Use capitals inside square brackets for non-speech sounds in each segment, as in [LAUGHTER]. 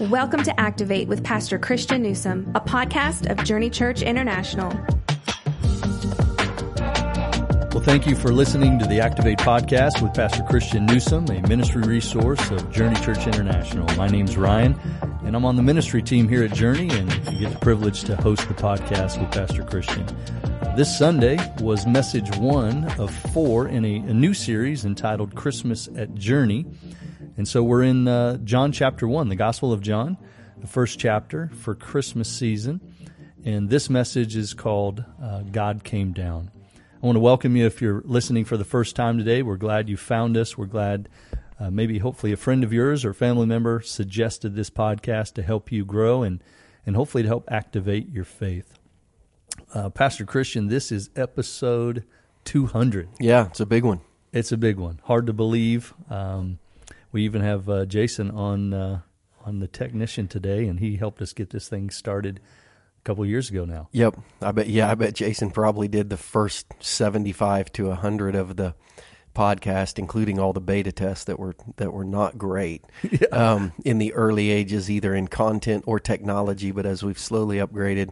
Welcome to Activate with Pastor Christian Newsom, a podcast of Journey Church International. Well, thank you for listening to the Activate podcast with Pastor Christian Newsom, a ministry resource of Journey Church International. My name's Ryan, and I'm on the ministry team here at Journey, and get the privilege to host the podcast with Pastor Christian. This Sunday was message one of four in a, a new series entitled Christmas at Journey. And so we're in uh, John chapter 1, the Gospel of John, the first chapter for Christmas season. And this message is called uh, God Came Down. I want to welcome you if you're listening for the first time today. We're glad you found us. We're glad uh, maybe hopefully a friend of yours or family member suggested this podcast to help you grow and, and hopefully to help activate your faith. Uh, Pastor Christian, this is episode 200. Yeah, it's a big one. It's a big one. Hard to believe. Um, we even have uh, Jason on uh, on the technician today, and he helped us get this thing started a couple years ago now. Yep, I bet. Yeah, I bet Jason probably did the first seventy-five to hundred of the podcast, including all the beta tests that were that were not great [LAUGHS] yeah. um, in the early ages, either in content or technology. But as we've slowly upgraded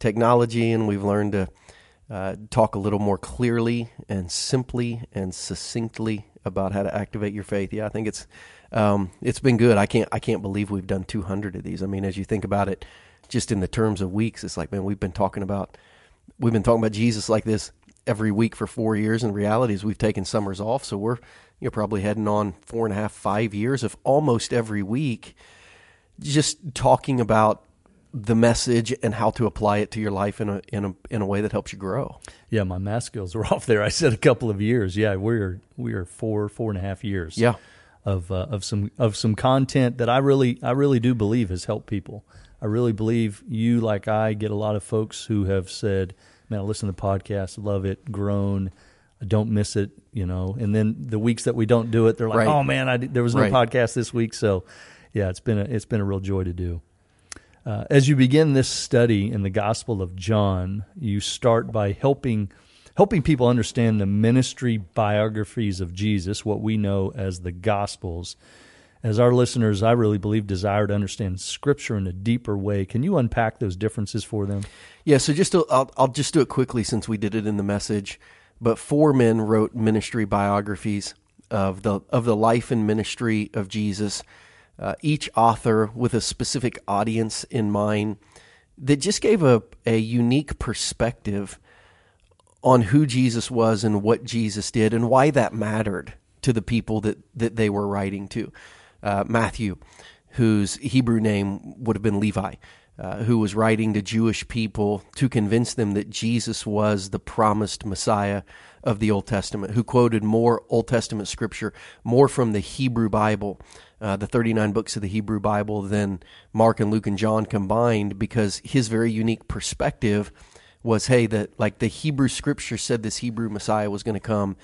technology and we've learned to uh, talk a little more clearly and simply and succinctly about how to activate your faith. Yeah, I think it's um, it's been good. I can't I can't believe we've done 200 of these. I mean, as you think about it, just in the terms of weeks, it's like man, we've been talking about we've been talking about Jesus like this every week for four years. And reality is we've taken summers off, so we're you're probably heading on four and a half, five years of almost every week, just talking about the message and how to apply it to your life in a in a in a way that helps you grow. Yeah, my math skills were [LAUGHS] off there. I said a couple of years. Yeah, we're we are four four and a half years. Yeah, of uh, of some of some content that I really I really do believe has helped people. I really believe you like I get a lot of folks who have said, "Man, I listen to the podcast, love it, grown." I don't miss it, you know. And then the weeks that we don't do it, they're like, right. "Oh man, I, there was no right. podcast this week." So, yeah, it's been a it's been a real joy to do. Uh, as you begin this study in the Gospel of John, you start by helping helping people understand the ministry biographies of Jesus, what we know as the Gospels. As our listeners, I really believe, desire to understand Scripture in a deeper way. Can you unpack those differences for them? Yeah. So just to, I'll, I'll just do it quickly since we did it in the message. But four men wrote ministry biographies of the of the life and ministry of Jesus uh, each author with a specific audience in mind that just gave a, a unique perspective on who Jesus was and what Jesus did and why that mattered to the people that, that they were writing to. Uh, Matthew, whose Hebrew name would have been Levi, uh, who was writing to Jewish people to convince them that Jesus was the promised Messiah of the Old Testament, who quoted more Old Testament scripture, more from the Hebrew Bible, uh, the 39 books of the Hebrew Bible, than Mark and Luke and John combined, because his very unique perspective was hey, that like the Hebrew scripture said this Hebrew Messiah was going to come,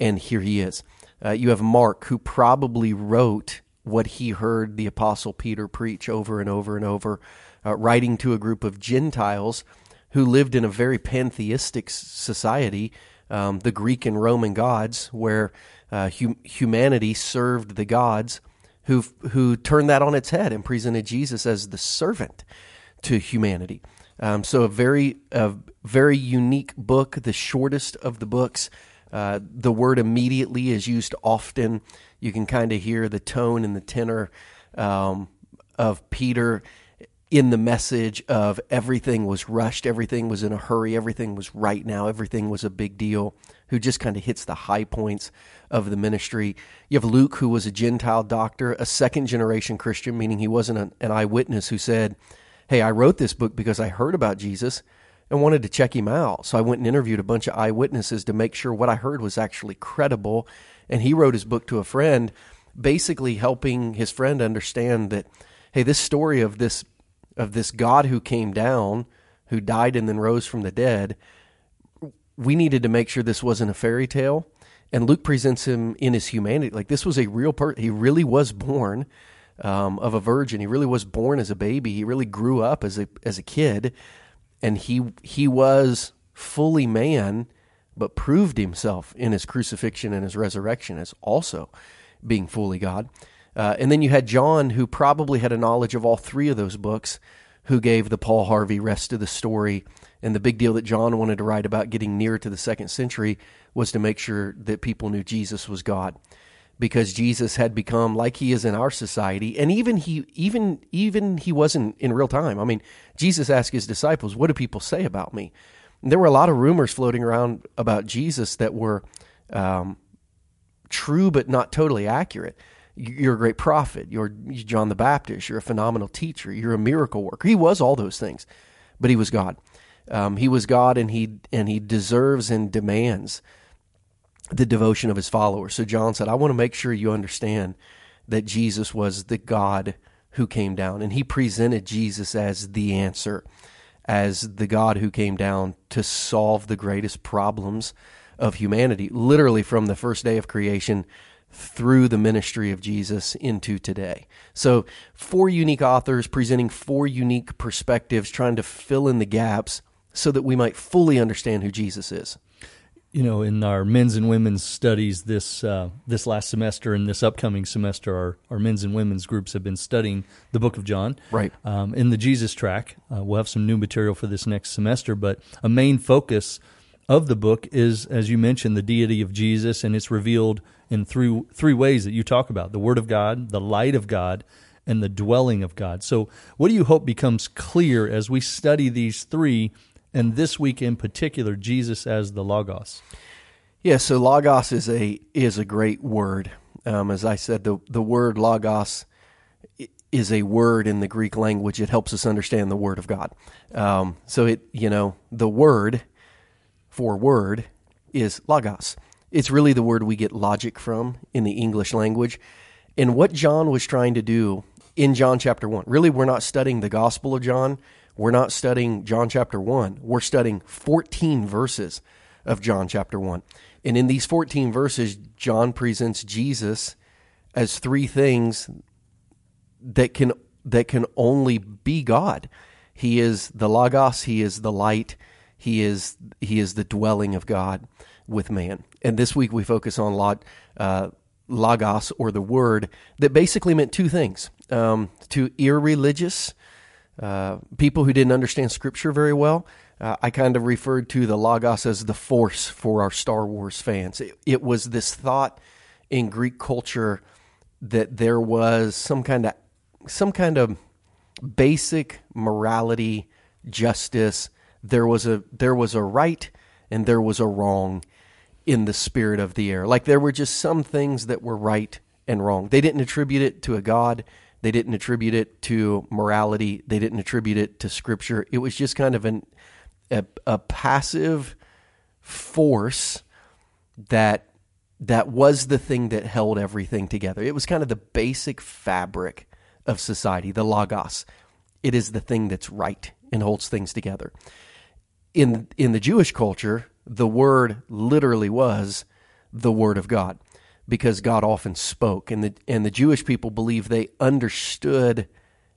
and here he is. Uh, you have Mark, who probably wrote what he heard the Apostle Peter preach over and over and over, uh, writing to a group of Gentiles who lived in a very pantheistic society um, the Greek and Roman gods, where uh, hum- humanity served the gods, who who turned that on its head and presented Jesus as the servant to humanity. Um, so a very a very unique book, the shortest of the books. Uh, the word immediately is used often. You can kind of hear the tone and the tenor um, of Peter in the message of everything was rushed, everything was in a hurry, everything was right now, everything was a big deal, who just kind of hits the high points of the ministry. You have Luke, who was a Gentile doctor, a second generation Christian, meaning he wasn't an, an eyewitness, who said, Hey, I wrote this book because I heard about Jesus and wanted to check him out. So I went and interviewed a bunch of eyewitnesses to make sure what I heard was actually credible. And he wrote his book to a friend, basically helping his friend understand that, hey, this story of this of this God who came down, who died and then rose from the dead, we needed to make sure this wasn't a fairy tale. And Luke presents him in his humanity. Like this was a real person. He really was born um, of a virgin. He really was born as a baby. He really grew up as a as a kid, and he he was fully man, but proved himself in his crucifixion and his resurrection as also being fully God. Uh, and then you had John, who probably had a knowledge of all three of those books, who gave the Paul Harvey rest of the story. And the big deal that John wanted to write about getting near to the second century was to make sure that people knew Jesus was God because Jesus had become like he is in our society and even he even even he wasn't in real time. I mean, Jesus asked his disciples, "What do people say about me?" And there were a lot of rumors floating around about Jesus that were um, true but not totally accurate. You're a great prophet. You're John the Baptist. You're a phenomenal teacher. You're a miracle worker. He was all those things, but he was God. Um, he was God, and he and he deserves and demands the devotion of his followers. So John said, I want to make sure you understand that Jesus was the God who came down. And he presented Jesus as the answer, as the God who came down to solve the greatest problems of humanity, literally from the first day of creation through the ministry of Jesus into today. So, four unique authors presenting four unique perspectives, trying to fill in the gaps so that we might fully understand who Jesus is you know, in our men's and women's studies this uh, this last semester and this upcoming semester, our, our men's and women's groups have been studying the Book of John. Right. Um, in the Jesus track, uh, we'll have some new material for this next semester, but a main focus of the book is, as you mentioned, the deity of Jesus, and it's revealed in three three ways that you talk about: the Word of God, the light of God, and the dwelling of God. So, what do you hope becomes clear as we study these three? And this week in particular, Jesus as the Logos. Yeah, so Logos is a is a great word. Um, as I said, the the word Logos is a word in the Greek language. It helps us understand the Word of God. Um, so it you know the word for word is Logos. It's really the word we get logic from in the English language. And what John was trying to do in John chapter 1, really, we're not studying the Gospel of John. We're not studying John chapter 1. We're studying 14 verses of John chapter 1. And in these 14 verses, John presents Jesus as three things that can that can only be God. He is the logos, he is the light, he is he is the dwelling of God with man. And this week we focus on uh, logos or the word that basically meant two things: um, to irreligious uh, people who didn't understand Scripture very well. Uh, I kind of referred to the Logos as the force for our Star Wars fans. It, it was this thought in Greek culture that there was some kind of some kind of basic morality, justice. There was a there was a right and there was a wrong in the spirit of the air. Like there were just some things that were right and wrong. They didn't attribute it to a god. They didn't attribute it to morality. They didn't attribute it to scripture. It was just kind of an a, a passive force that that was the thing that held everything together. It was kind of the basic fabric of society, the logos. It is the thing that's right and holds things together. In in the Jewish culture, the word literally was the word of God because God often spoke, and the and the Jewish people believe they understood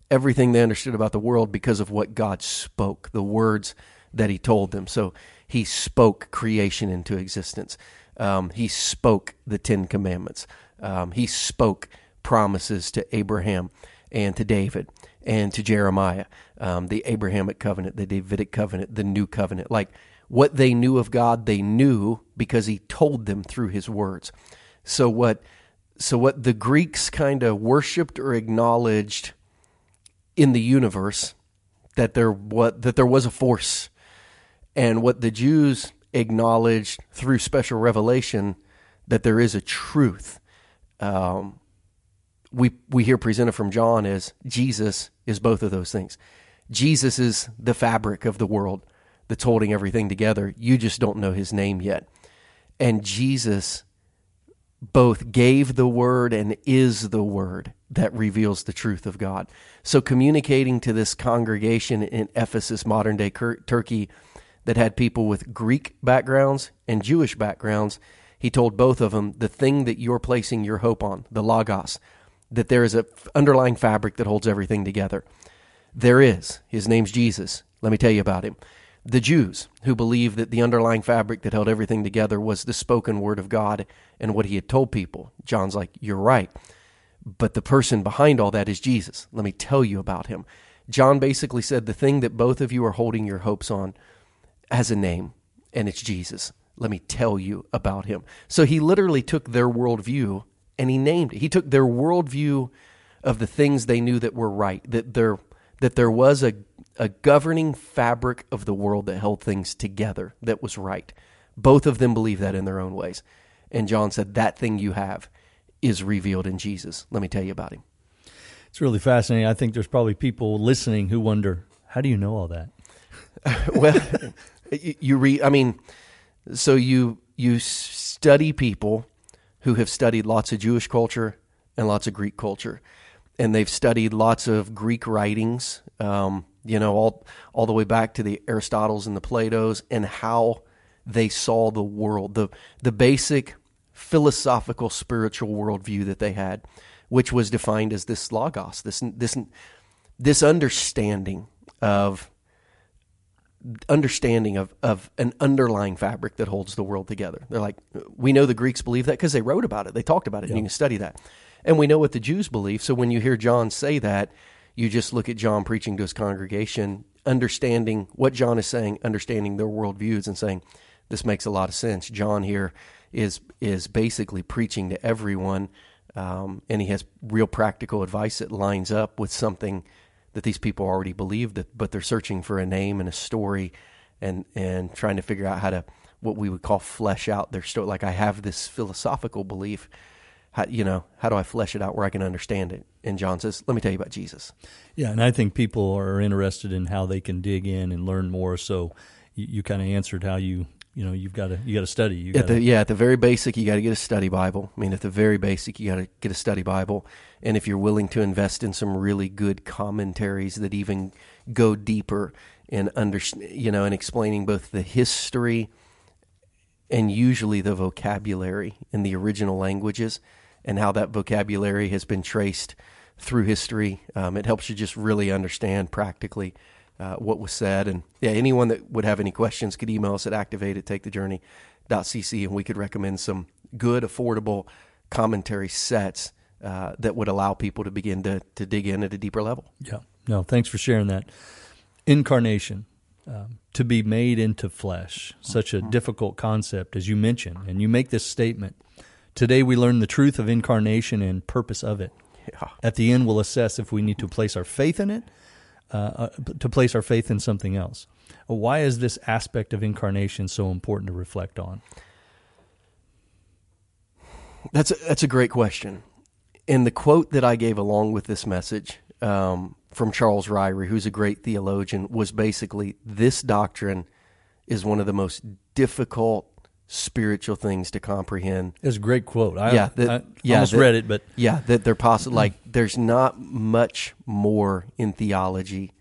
everything they understood about the world because of what God spoke, the words that He told them. So He spoke creation into existence. Um, he spoke the Ten Commandments. Um, he spoke promises to Abraham and to David and to Jeremiah, um, the Abrahamic covenant, the Davidic covenant, the new covenant. Like what they knew of God, they knew because He told them through His words. So what so what the Greeks kind of worshipped or acknowledged in the universe that there what that there was a force and what the Jews acknowledged through special revelation that there is a truth. Um, we we hear presented from John as Jesus is both of those things. Jesus is the fabric of the world that's holding everything together. You just don't know his name yet. And Jesus both gave the word and is the word that reveals the truth of God. So, communicating to this congregation in Ephesus, modern day Turkey, that had people with Greek backgrounds and Jewish backgrounds, he told both of them the thing that you're placing your hope on, the Logos, that there is an underlying fabric that holds everything together. There is. His name's Jesus. Let me tell you about him the Jews, who believed that the underlying fabric that held everything together was the spoken word of God and what he had told people. John's like, You're right. but the person behind all that is Jesus. Let me tell you about him. John basically said the thing that both of you are holding your hopes on has a name, and it's Jesus. Let me tell you about him. So he literally took their worldview and he named it. He took their worldview of the things they knew that were right, that there that there was a a governing fabric of the world that held things together that was right. Both of them believe that in their own ways. And John said, That thing you have is revealed in Jesus. Let me tell you about him. It's really fascinating. I think there's probably people listening who wonder, How do you know all that? [LAUGHS] well, you, you read, I mean, so you, you study people who have studied lots of Jewish culture and lots of Greek culture. And they've studied lots of Greek writings, um, you know, all all the way back to the Aristotles and the Plato's, and how they saw the world, the the basic philosophical spiritual worldview that they had, which was defined as this logos, this this this understanding of understanding of, of an underlying fabric that holds the world together. They're like, we know the Greeks believe that because they wrote about it. They talked about it, yeah. and you can study that. And we know what the Jews believe. So when you hear John say that, you just look at John preaching to his congregation, understanding what John is saying, understanding their worldviews, and saying, this makes a lot of sense. John here is is basically preaching to everyone, um, and he has real practical advice that lines up with something that these people already believe that, but they're searching for a name and a story, and and trying to figure out how to what we would call flesh out their story. Like I have this philosophical belief how, you know, how do I flesh it out where I can understand it? And John says, let me tell you about Jesus. Yeah, and I think people are interested in how they can dig in and learn more. So you, you kind of answered how you, you know, you've got to you got to study. You at the, yeah, at the very basic, you got to get a study Bible. I mean, at the very basic, you got to get a study Bible. And if you're willing to invest in some really good commentaries that even go deeper in under, you know, in explaining both the history and usually the vocabulary in the original languages and how that vocabulary has been traced through history. Um, it helps you just really understand practically uh, what was said. And yeah, anyone that would have any questions could email us at activate at takethejourney.cc and we could recommend some good, affordable commentary sets uh, that would allow people to begin to, to dig in at a deeper level. Yeah. No, thanks for sharing that. Incarnation. Um, to be made into flesh, such a mm-hmm. difficult concept, as you mentioned, and you make this statement Today we learn the truth of incarnation and purpose of it. Yeah. At the end, we'll assess if we need to place our faith in it, uh, uh, to place our faith in something else. Why is this aspect of incarnation so important to reflect on? That's a, that's a great question. And the quote that I gave along with this message um, from Charles Ryrie, who's a great theologian, was basically this doctrine is one of the most difficult spiritual things to comprehend. It's a great quote. I, yeah, that, I yeah, almost that, read it, but yeah, that they're possible. Mm. like, there's not much more in theology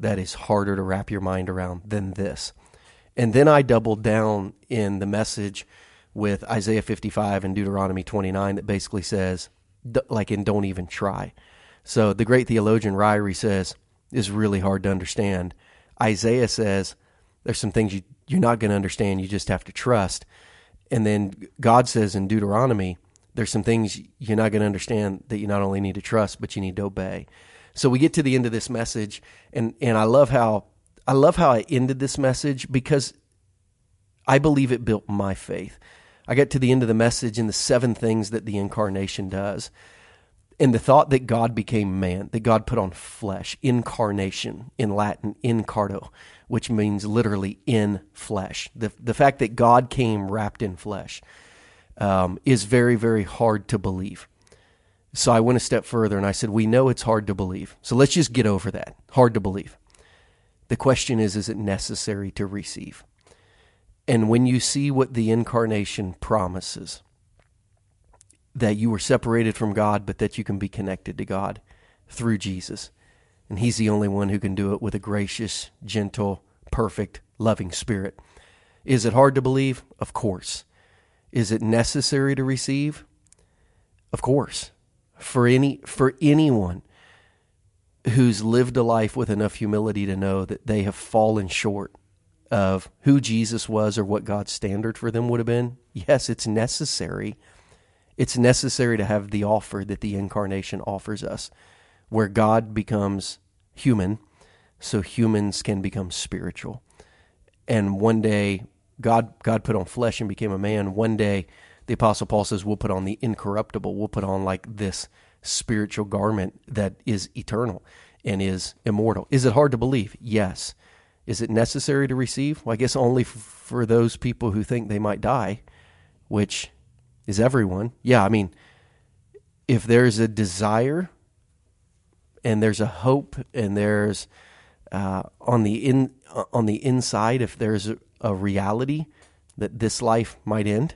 that is harder to wrap your mind around than this. And then I doubled down in the message with Isaiah 55 and Deuteronomy 29 that basically says, like, and don't even try. So the great theologian Ryrie says is really hard to understand. Isaiah says there's some things you you're not going to understand. You just have to trust. And then God says in Deuteronomy, there's some things you're not going to understand that you not only need to trust, but you need to obey. So we get to the end of this message, and and I love how I love how I ended this message because I believe it built my faith. I get to the end of the message and the seven things that the incarnation does. And the thought that God became man, that God put on flesh, incarnation in Latin, incarno, which means literally in flesh. The, the fact that God came wrapped in flesh um, is very, very hard to believe. So I went a step further and I said, We know it's hard to believe. So let's just get over that. Hard to believe. The question is, is it necessary to receive? And when you see what the incarnation promises, that you were separated from God, but that you can be connected to God through Jesus and He's the only one who can do it with a gracious, gentle, perfect, loving spirit. Is it hard to believe? Of course. Is it necessary to receive? Of course. For any for anyone who's lived a life with enough humility to know that they have fallen short of who Jesus was or what God's standard for them would have been, yes, it's necessary It's necessary to have the offer that the incarnation offers us, where God becomes human so humans can become spiritual. And one day, God God put on flesh and became a man. One day, the Apostle Paul says, "We'll put on the incorruptible. We'll put on like this spiritual garment that is eternal and is immortal." Is it hard to believe? Yes. Is it necessary to receive? Well, I guess only for those people who think they might die, which is everyone. Yeah, I mean, if there's a desire and there's a hope and there's uh, on the in uh, on the inside, if there's a, a reality that this life might end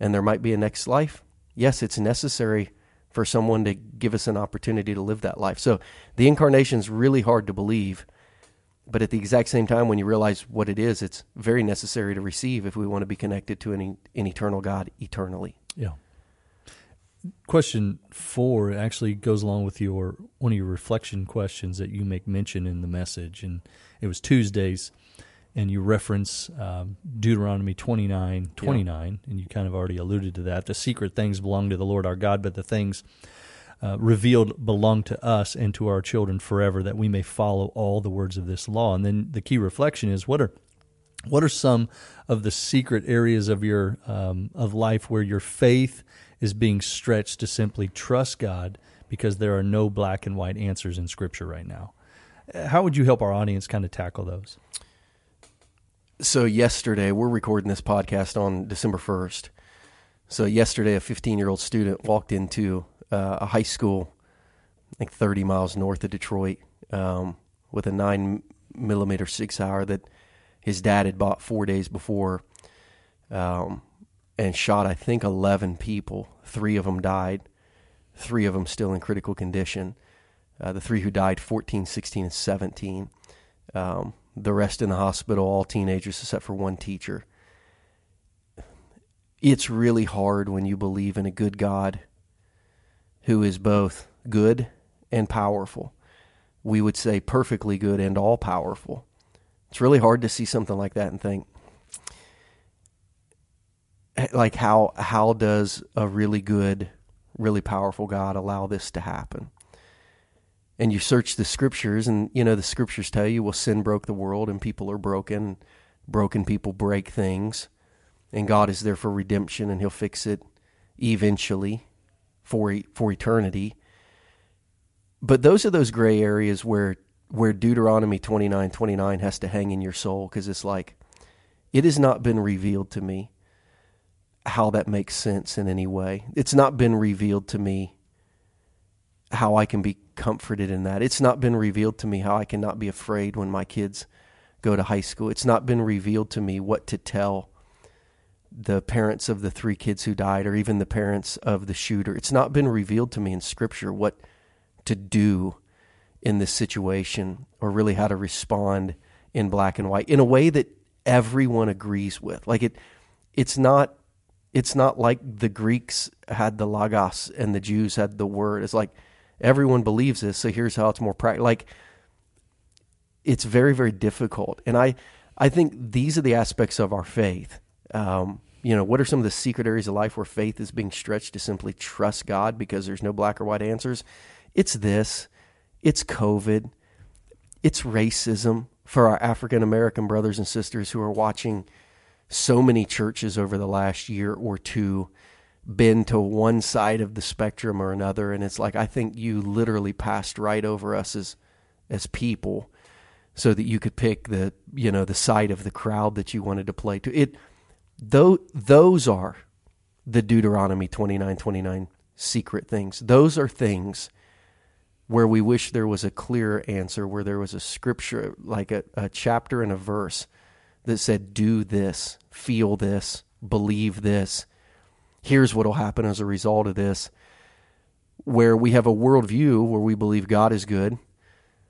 and there might be a next life, yes, it's necessary for someone to give us an opportunity to live that life. So the incarnation is really hard to believe, but at the exact same time, when you realize what it is, it's very necessary to receive if we want to be connected to an, an eternal God eternally. Yeah question four actually goes along with your one of your reflection questions that you make mention in the message, and it was Tuesdays, and you reference um, Deuteronomy 29, 29, yeah. and you kind of already alluded to that. The secret things belong to the Lord our God, but the things uh, revealed belong to us and to our children forever, that we may follow all the words of this law. And then the key reflection is what are what are some of the secret areas of your um, of life where your faith is being stretched to simply trust God because there are no black and white answers in Scripture right now. How would you help our audience kind of tackle those? So, yesterday, we're recording this podcast on December 1st. So, yesterday, a 15 year old student walked into uh, a high school, like 30 miles north of Detroit, um, with a 9 millimeter SIG Sauer that his dad had bought four days before. Um, and shot, I think, 11 people. Three of them died, three of them still in critical condition. Uh, the three who died, 14, 16, and 17. Um, the rest in the hospital, all teenagers except for one teacher. It's really hard when you believe in a good God who is both good and powerful. We would say perfectly good and all powerful. It's really hard to see something like that and think, eh, like how how does a really good, really powerful God allow this to happen? And you search the scriptures, and you know the scriptures tell you, well, sin broke the world, and people are broken. Broken people break things, and God is there for redemption, and He'll fix it eventually, for for eternity. But those are those gray areas where where Deuteronomy twenty nine twenty nine has to hang in your soul because it's like, it has not been revealed to me how that makes sense in any way. It's not been revealed to me how I can be comforted in that. It's not been revealed to me how I cannot be afraid when my kids go to high school. It's not been revealed to me what to tell the parents of the three kids who died or even the parents of the shooter. It's not been revealed to me in scripture what to do in this situation or really how to respond in black and white in a way that everyone agrees with. Like it it's not it's not like the Greeks had the logos and the Jews had the word. It's like everyone believes this, so here's how it's more practical. Like it's very very difficult, and I I think these are the aspects of our faith. Um, you know, what are some of the secret areas of life where faith is being stretched to simply trust God because there's no black or white answers? It's this, it's COVID, it's racism for our African American brothers and sisters who are watching so many churches over the last year or two been to one side of the spectrum or another. And it's like I think you literally passed right over us as as people so that you could pick the you know the side of the crowd that you wanted to play to. It though those are the Deuteronomy 29 29 secret things. Those are things where we wish there was a clear answer where there was a scripture like a, a chapter and a verse that said, do this, feel this, believe this. Here's what will happen as a result of this. Where we have a worldview where we believe God is good,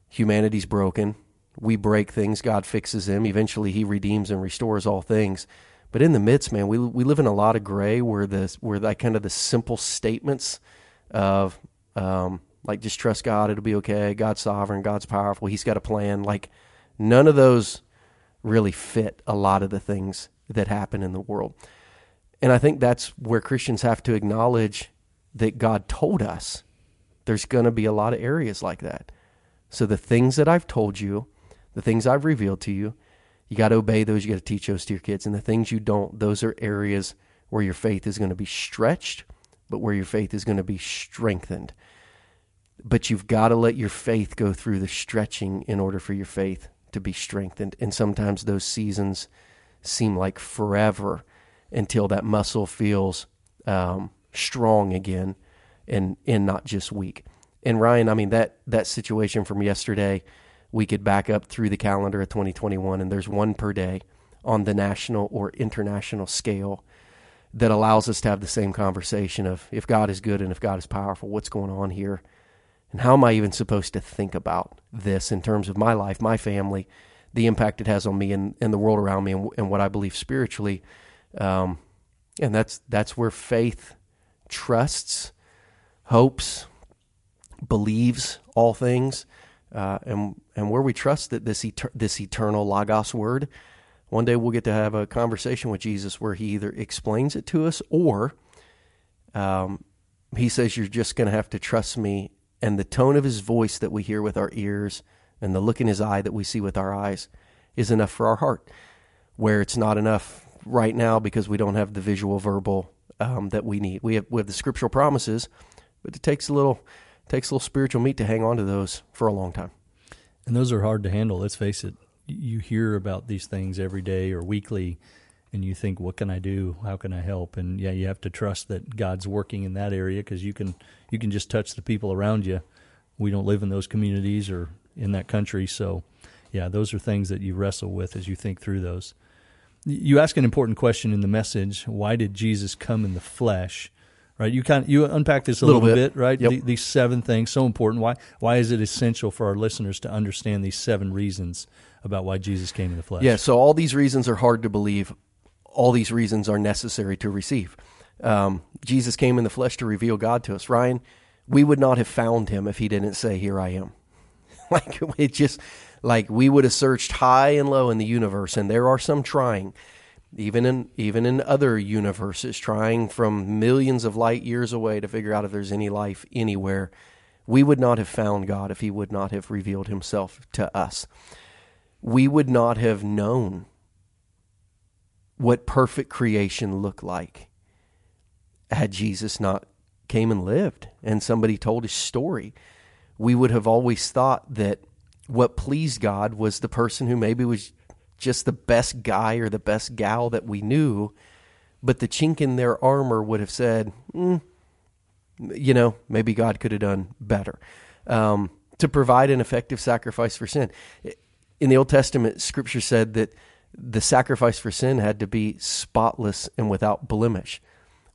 humanity's broken, we break things, God fixes them, eventually He redeems and restores all things. But in the midst, man, we we live in a lot of gray where the where that kind of the simple statements of um, like just trust God, it'll be okay. God's sovereign, God's powerful, He's got a plan. Like none of those really fit a lot of the things that happen in the world. And I think that's where Christians have to acknowledge that God told us, there's going to be a lot of areas like that. So the things that I've told you, the things I've revealed to you, you got to obey those. You got to teach those to your kids. And the things you don't, those are areas where your faith is going to be stretched, but where your faith is going to be strengthened. But you've got to let your faith go through the stretching in order for your faith to be strengthened. And sometimes those seasons seem like forever until that muscle feels um, strong again and and not just weak. And Ryan, I mean that that situation from yesterday, we could back up through the calendar of 2021, and there's one per day on the national or international scale that allows us to have the same conversation of if God is good and if God is powerful, what's going on here? And how am I even supposed to think about this in terms of my life, my family, the impact it has on me and, and the world around me and, and what I believe spiritually? Um, and that's that's where faith trusts, hopes, believes all things, uh, and and where we trust that this this eternal logos word, one day we'll get to have a conversation with Jesus where he either explains it to us or um, he says you're just going to have to trust me, and the tone of his voice that we hear with our ears and the look in his eye that we see with our eyes is enough for our heart. Where it's not enough right now because we don't have the visual verbal um, that we need. We have we have the scriptural promises, but it takes a little takes a little spiritual meat to hang on to those for a long time. And those are hard to handle. Let's face it. You hear about these things every day or weekly, and you think, "What can I do? How can I help?" And yeah, you have to trust that God's working in that area because you can you can just touch the people around you. We don't live in those communities or in that country, so yeah, those are things that you wrestle with as you think through those. You ask an important question in the message: Why did Jesus come in the flesh? Right, you kind of, you unpack this a little, little bit. bit, right? Yep. The, these seven things so important. Why why is it essential for our listeners to understand these seven reasons about why Jesus came in the flesh? Yeah, so all these reasons are hard to believe. All these reasons are necessary to receive. Um, Jesus came in the flesh to reveal God to us. Ryan, we would not have found him if he didn't say, "Here I am." [LAUGHS] like it just like we would have searched high and low in the universe, and there are some trying, even in even in other universes, trying from millions of light years away to figure out if there's any life anywhere. We would not have found God if He would not have revealed Himself to us. We would not have known what perfect creation looked like had Jesus not came and lived and somebody told his story. We would have always thought that what pleased God was the person who maybe was just the best guy or the best gal that we knew, but the chink in their armor would have said, mm, you know, maybe God could have done better. Um, to provide an effective sacrifice for sin. In the Old Testament, Scripture said that the sacrifice for sin had to be spotless and without blemish.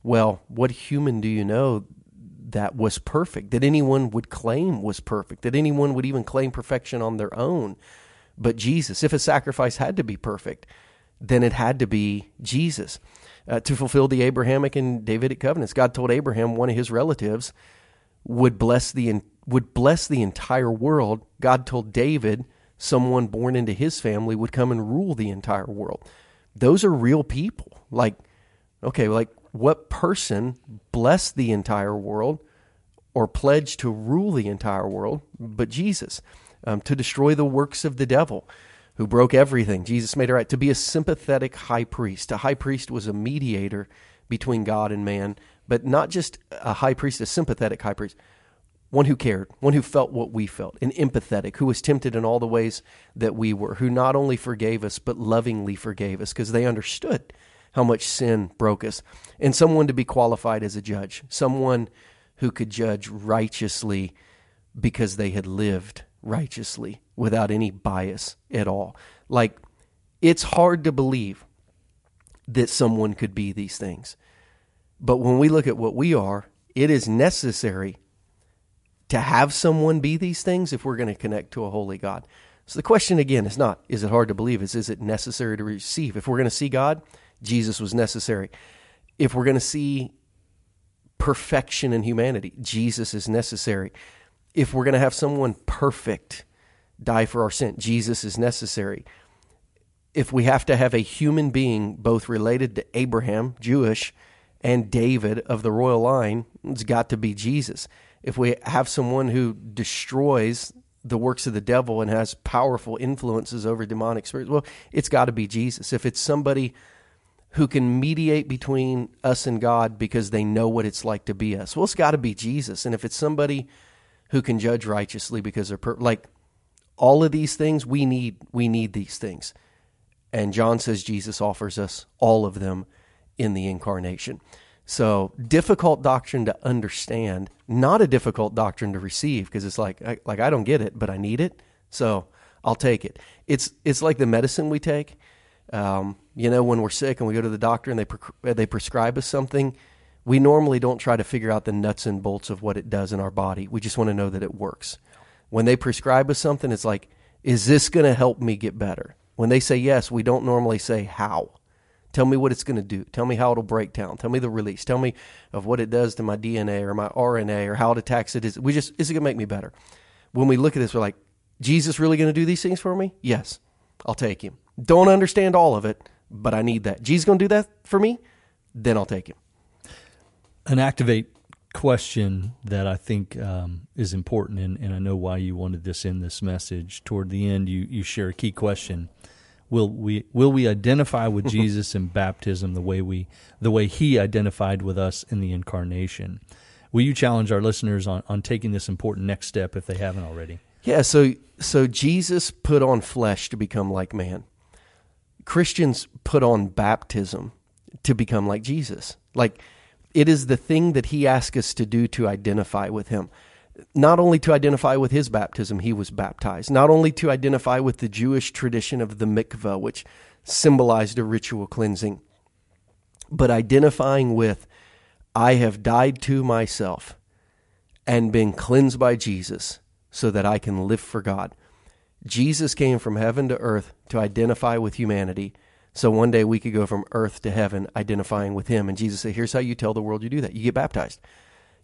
Well, what human do you know that was perfect, that anyone would claim was perfect, that anyone would even claim perfection on their own. But Jesus, if a sacrifice had to be perfect, then it had to be Jesus. Uh, to fulfill the Abrahamic and Davidic covenants, God told Abraham one of his relatives would bless the would bless the entire world. God told David someone born into his family would come and rule the entire world. Those are real people. Like, okay, like what person blessed the entire world or pledged to rule the entire world but Jesus, um, to destroy the works of the devil who broke everything. Jesus made it right. To be a sympathetic high priest. A high priest was a mediator between God and man, but not just a high priest, a sympathetic high priest. One who cared, one who felt what we felt, an empathetic, who was tempted in all the ways that we were, who not only forgave us, but lovingly forgave us because they understood how much sin broke us, and someone to be qualified as a judge, someone who could judge righteously because they had lived righteously without any bias at all. Like, it's hard to believe that someone could be these things. But when we look at what we are, it is necessary to have someone be these things if we're going to connect to a holy God. So the question again is not, is it hard to believe? Is, is it necessary to receive? If we're going to see God, Jesus was necessary. If we're going to see perfection in humanity, Jesus is necessary. If we're going to have someone perfect die for our sin, Jesus is necessary. If we have to have a human being both related to Abraham, Jewish, and David of the royal line, it's got to be Jesus. If we have someone who destroys the works of the devil and has powerful influences over demonic spirits, well, it's got to be Jesus. If it's somebody who can mediate between us and God because they know what it's like to be us, well, it's got to be Jesus. And if it's somebody who can judge righteously because they're per- like all of these things, we need we need these things. And John says Jesus offers us all of them in the incarnation. So difficult doctrine to understand, not a difficult doctrine to receive because it's like I, like I don't get it, but I need it, so I'll take it. It's it's like the medicine we take. Um, you know, when we're sick and we go to the doctor and they pre- they prescribe us something, we normally don't try to figure out the nuts and bolts of what it does in our body. We just want to know that it works. When they prescribe us something, it's like, is this going to help me get better? When they say yes, we don't normally say how. Tell me what it's going to do. Tell me how it'll break down. Tell me the release. Tell me of what it does to my DNA or my RNA or how it attacks it. Is we just is it going to make me better? When we look at this, we're like, Jesus really going to do these things for me? Yes, I'll take him. Don't understand all of it, but I need that. Jesus going to do that for me? Then I'll take him. An activate question that I think um, is important, and, and I know why you wanted this in this message. Toward the end, you you share a key question will we will we identify with [LAUGHS] Jesus in baptism the way we the way he identified with us in the incarnation? Will you challenge our listeners on, on taking this important next step if they haven't already? Yeah so so jesus put on flesh to become like man. Christians put on baptism to become like jesus. Like it is the thing that he asked us to do to identify with him not only to identify with his baptism, he was baptized, not only to identify with the Jewish tradition of the mikveh, which symbolized a ritual cleansing, but identifying with, I have died to myself and been cleansed by Jesus so that I can live for God. Jesus came from heaven to earth to identify with humanity. So one day we could go from earth to heaven identifying with him. And Jesus said, Here's how you tell the world you do that. You get baptized.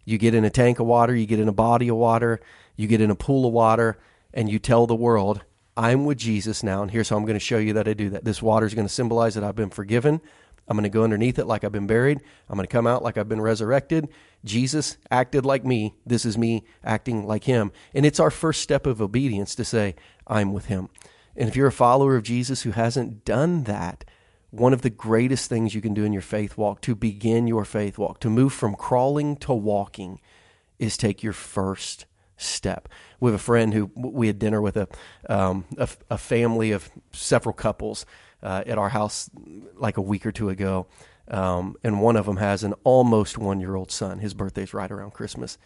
You get in a tank of water, you get in a body of water, you get in a pool of water, and you tell the world, I'm with Jesus now, and here's how I'm going to show you that I do that. This water is going to symbolize that I've been forgiven. I'm going to go underneath it like I've been buried. I'm going to come out like I've been resurrected. Jesus acted like me. This is me acting like him. And it's our first step of obedience to say, I'm with him. And if you're a follower of Jesus who hasn't done that, one of the greatest things you can do in your faith walk to begin your faith walk, to move from crawling to walking, is take your first step. We have a friend who we had dinner with a um, a, a, family of several couples uh, at our house like a week or two ago, um, and one of them has an almost one year old son. His birthday's right around Christmas,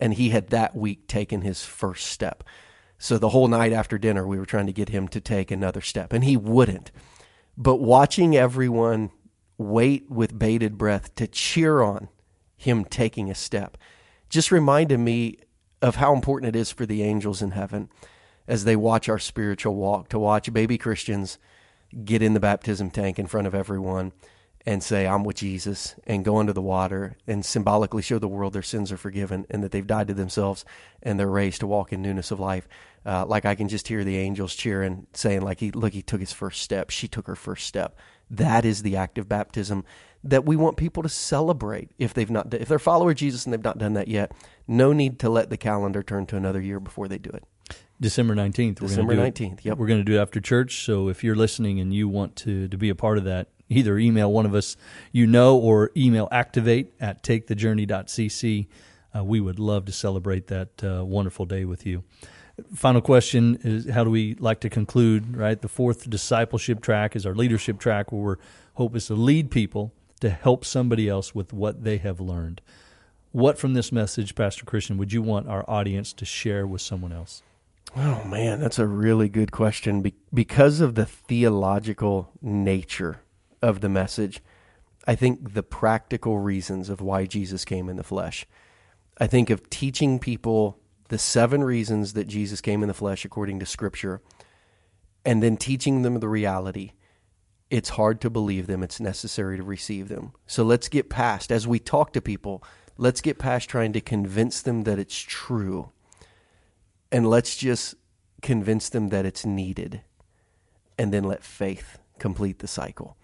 and he had that week taken his first step. So the whole night after dinner, we were trying to get him to take another step, and he wouldn't. But watching everyone wait with bated breath to cheer on him taking a step just reminded me of how important it is for the angels in heaven as they watch our spiritual walk to watch baby Christians get in the baptism tank in front of everyone and say, I'm with Jesus, and go into the water and symbolically show the world their sins are forgiven and that they've died to themselves and they're raised to walk in newness of life. Uh, like I can just hear the angels cheering, saying, like, he, look, he took his first step. She took her first step. That is the act of baptism that we want people to celebrate if they've not, if they're follower Jesus and they've not done that yet. No need to let the calendar turn to another year before they do it. December 19th. December 19th, yep. We're going to do it after church. So if you're listening and you want to, to be a part of that, either email one of us you know or email activate at takethejourney.cc. Uh, we would love to celebrate that uh, wonderful day with you. Final question is how do we like to conclude, right? The fourth discipleship track is our leadership track where our hope is to lead people to help somebody else with what they have learned. What from this message, Pastor Christian, would you want our audience to share with someone else? Oh man, that's a really good question. Be- because of the theological nature of the message, I think the practical reasons of why Jesus came in the flesh. I think of teaching people the seven reasons that Jesus came in the flesh according to Scripture, and then teaching them the reality. It's hard to believe them. It's necessary to receive them. So let's get past, as we talk to people, let's get past trying to convince them that it's true and let's just convince them that it's needed and then let faith complete the cycle.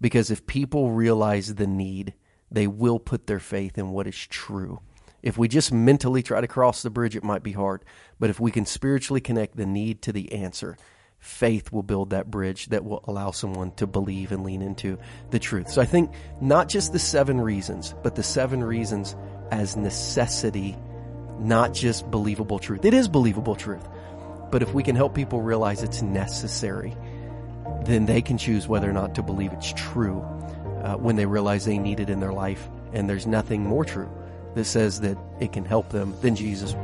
Because if people realize the need, they will put their faith in what is true. If we just mentally try to cross the bridge, it might be hard. But if we can spiritually connect the need to the answer, faith will build that bridge that will allow someone to believe and lean into the truth. So I think not just the seven reasons, but the seven reasons as necessity, not just believable truth. It is believable truth. But if we can help people realize it's necessary, then they can choose whether or not to believe it's true uh, when they realize they need it in their life. And there's nothing more true that says that it can help them than Jesus.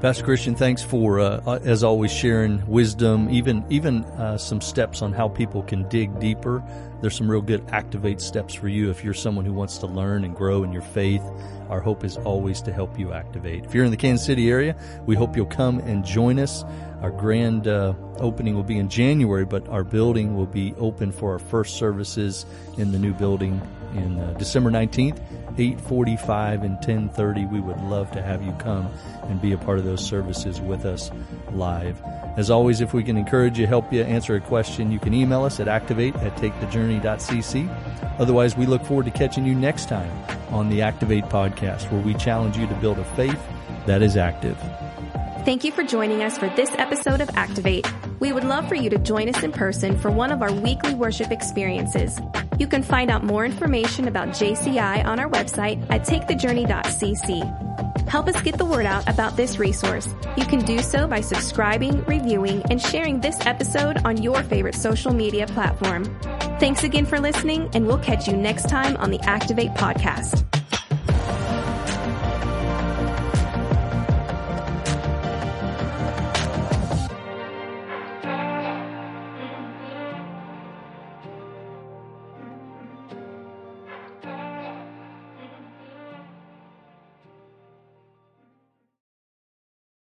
Pastor Christian, thanks for, uh, uh, as always, sharing wisdom, even even uh, some steps on how people can dig deeper. There's some real good activate steps for you if you're someone who wants to learn and grow in your faith. Our hope is always to help you activate. If you're in the Kansas City area, we hope you'll come and join us. Our grand uh, opening will be in January, but our building will be open for our first services in the new building in uh, December 19th, 8:45 and 10:30. We would love to have you come and be a part of those services with us live. As always, if we can encourage you, help you answer a question, you can email us at activate at takethejourney.cc. Otherwise, we look forward to catching you next time on the Activate podcast, where we challenge you to build a faith that is active. Thank you for joining us for this episode of Activate. We would love for you to join us in person for one of our weekly worship experiences. You can find out more information about JCI on our website at takethejourney.cc. Help us get the word out about this resource. You can do so by subscribing, reviewing, and sharing this episode on your favorite social media platform. Thanks again for listening, and we'll catch you next time on the Activate podcast.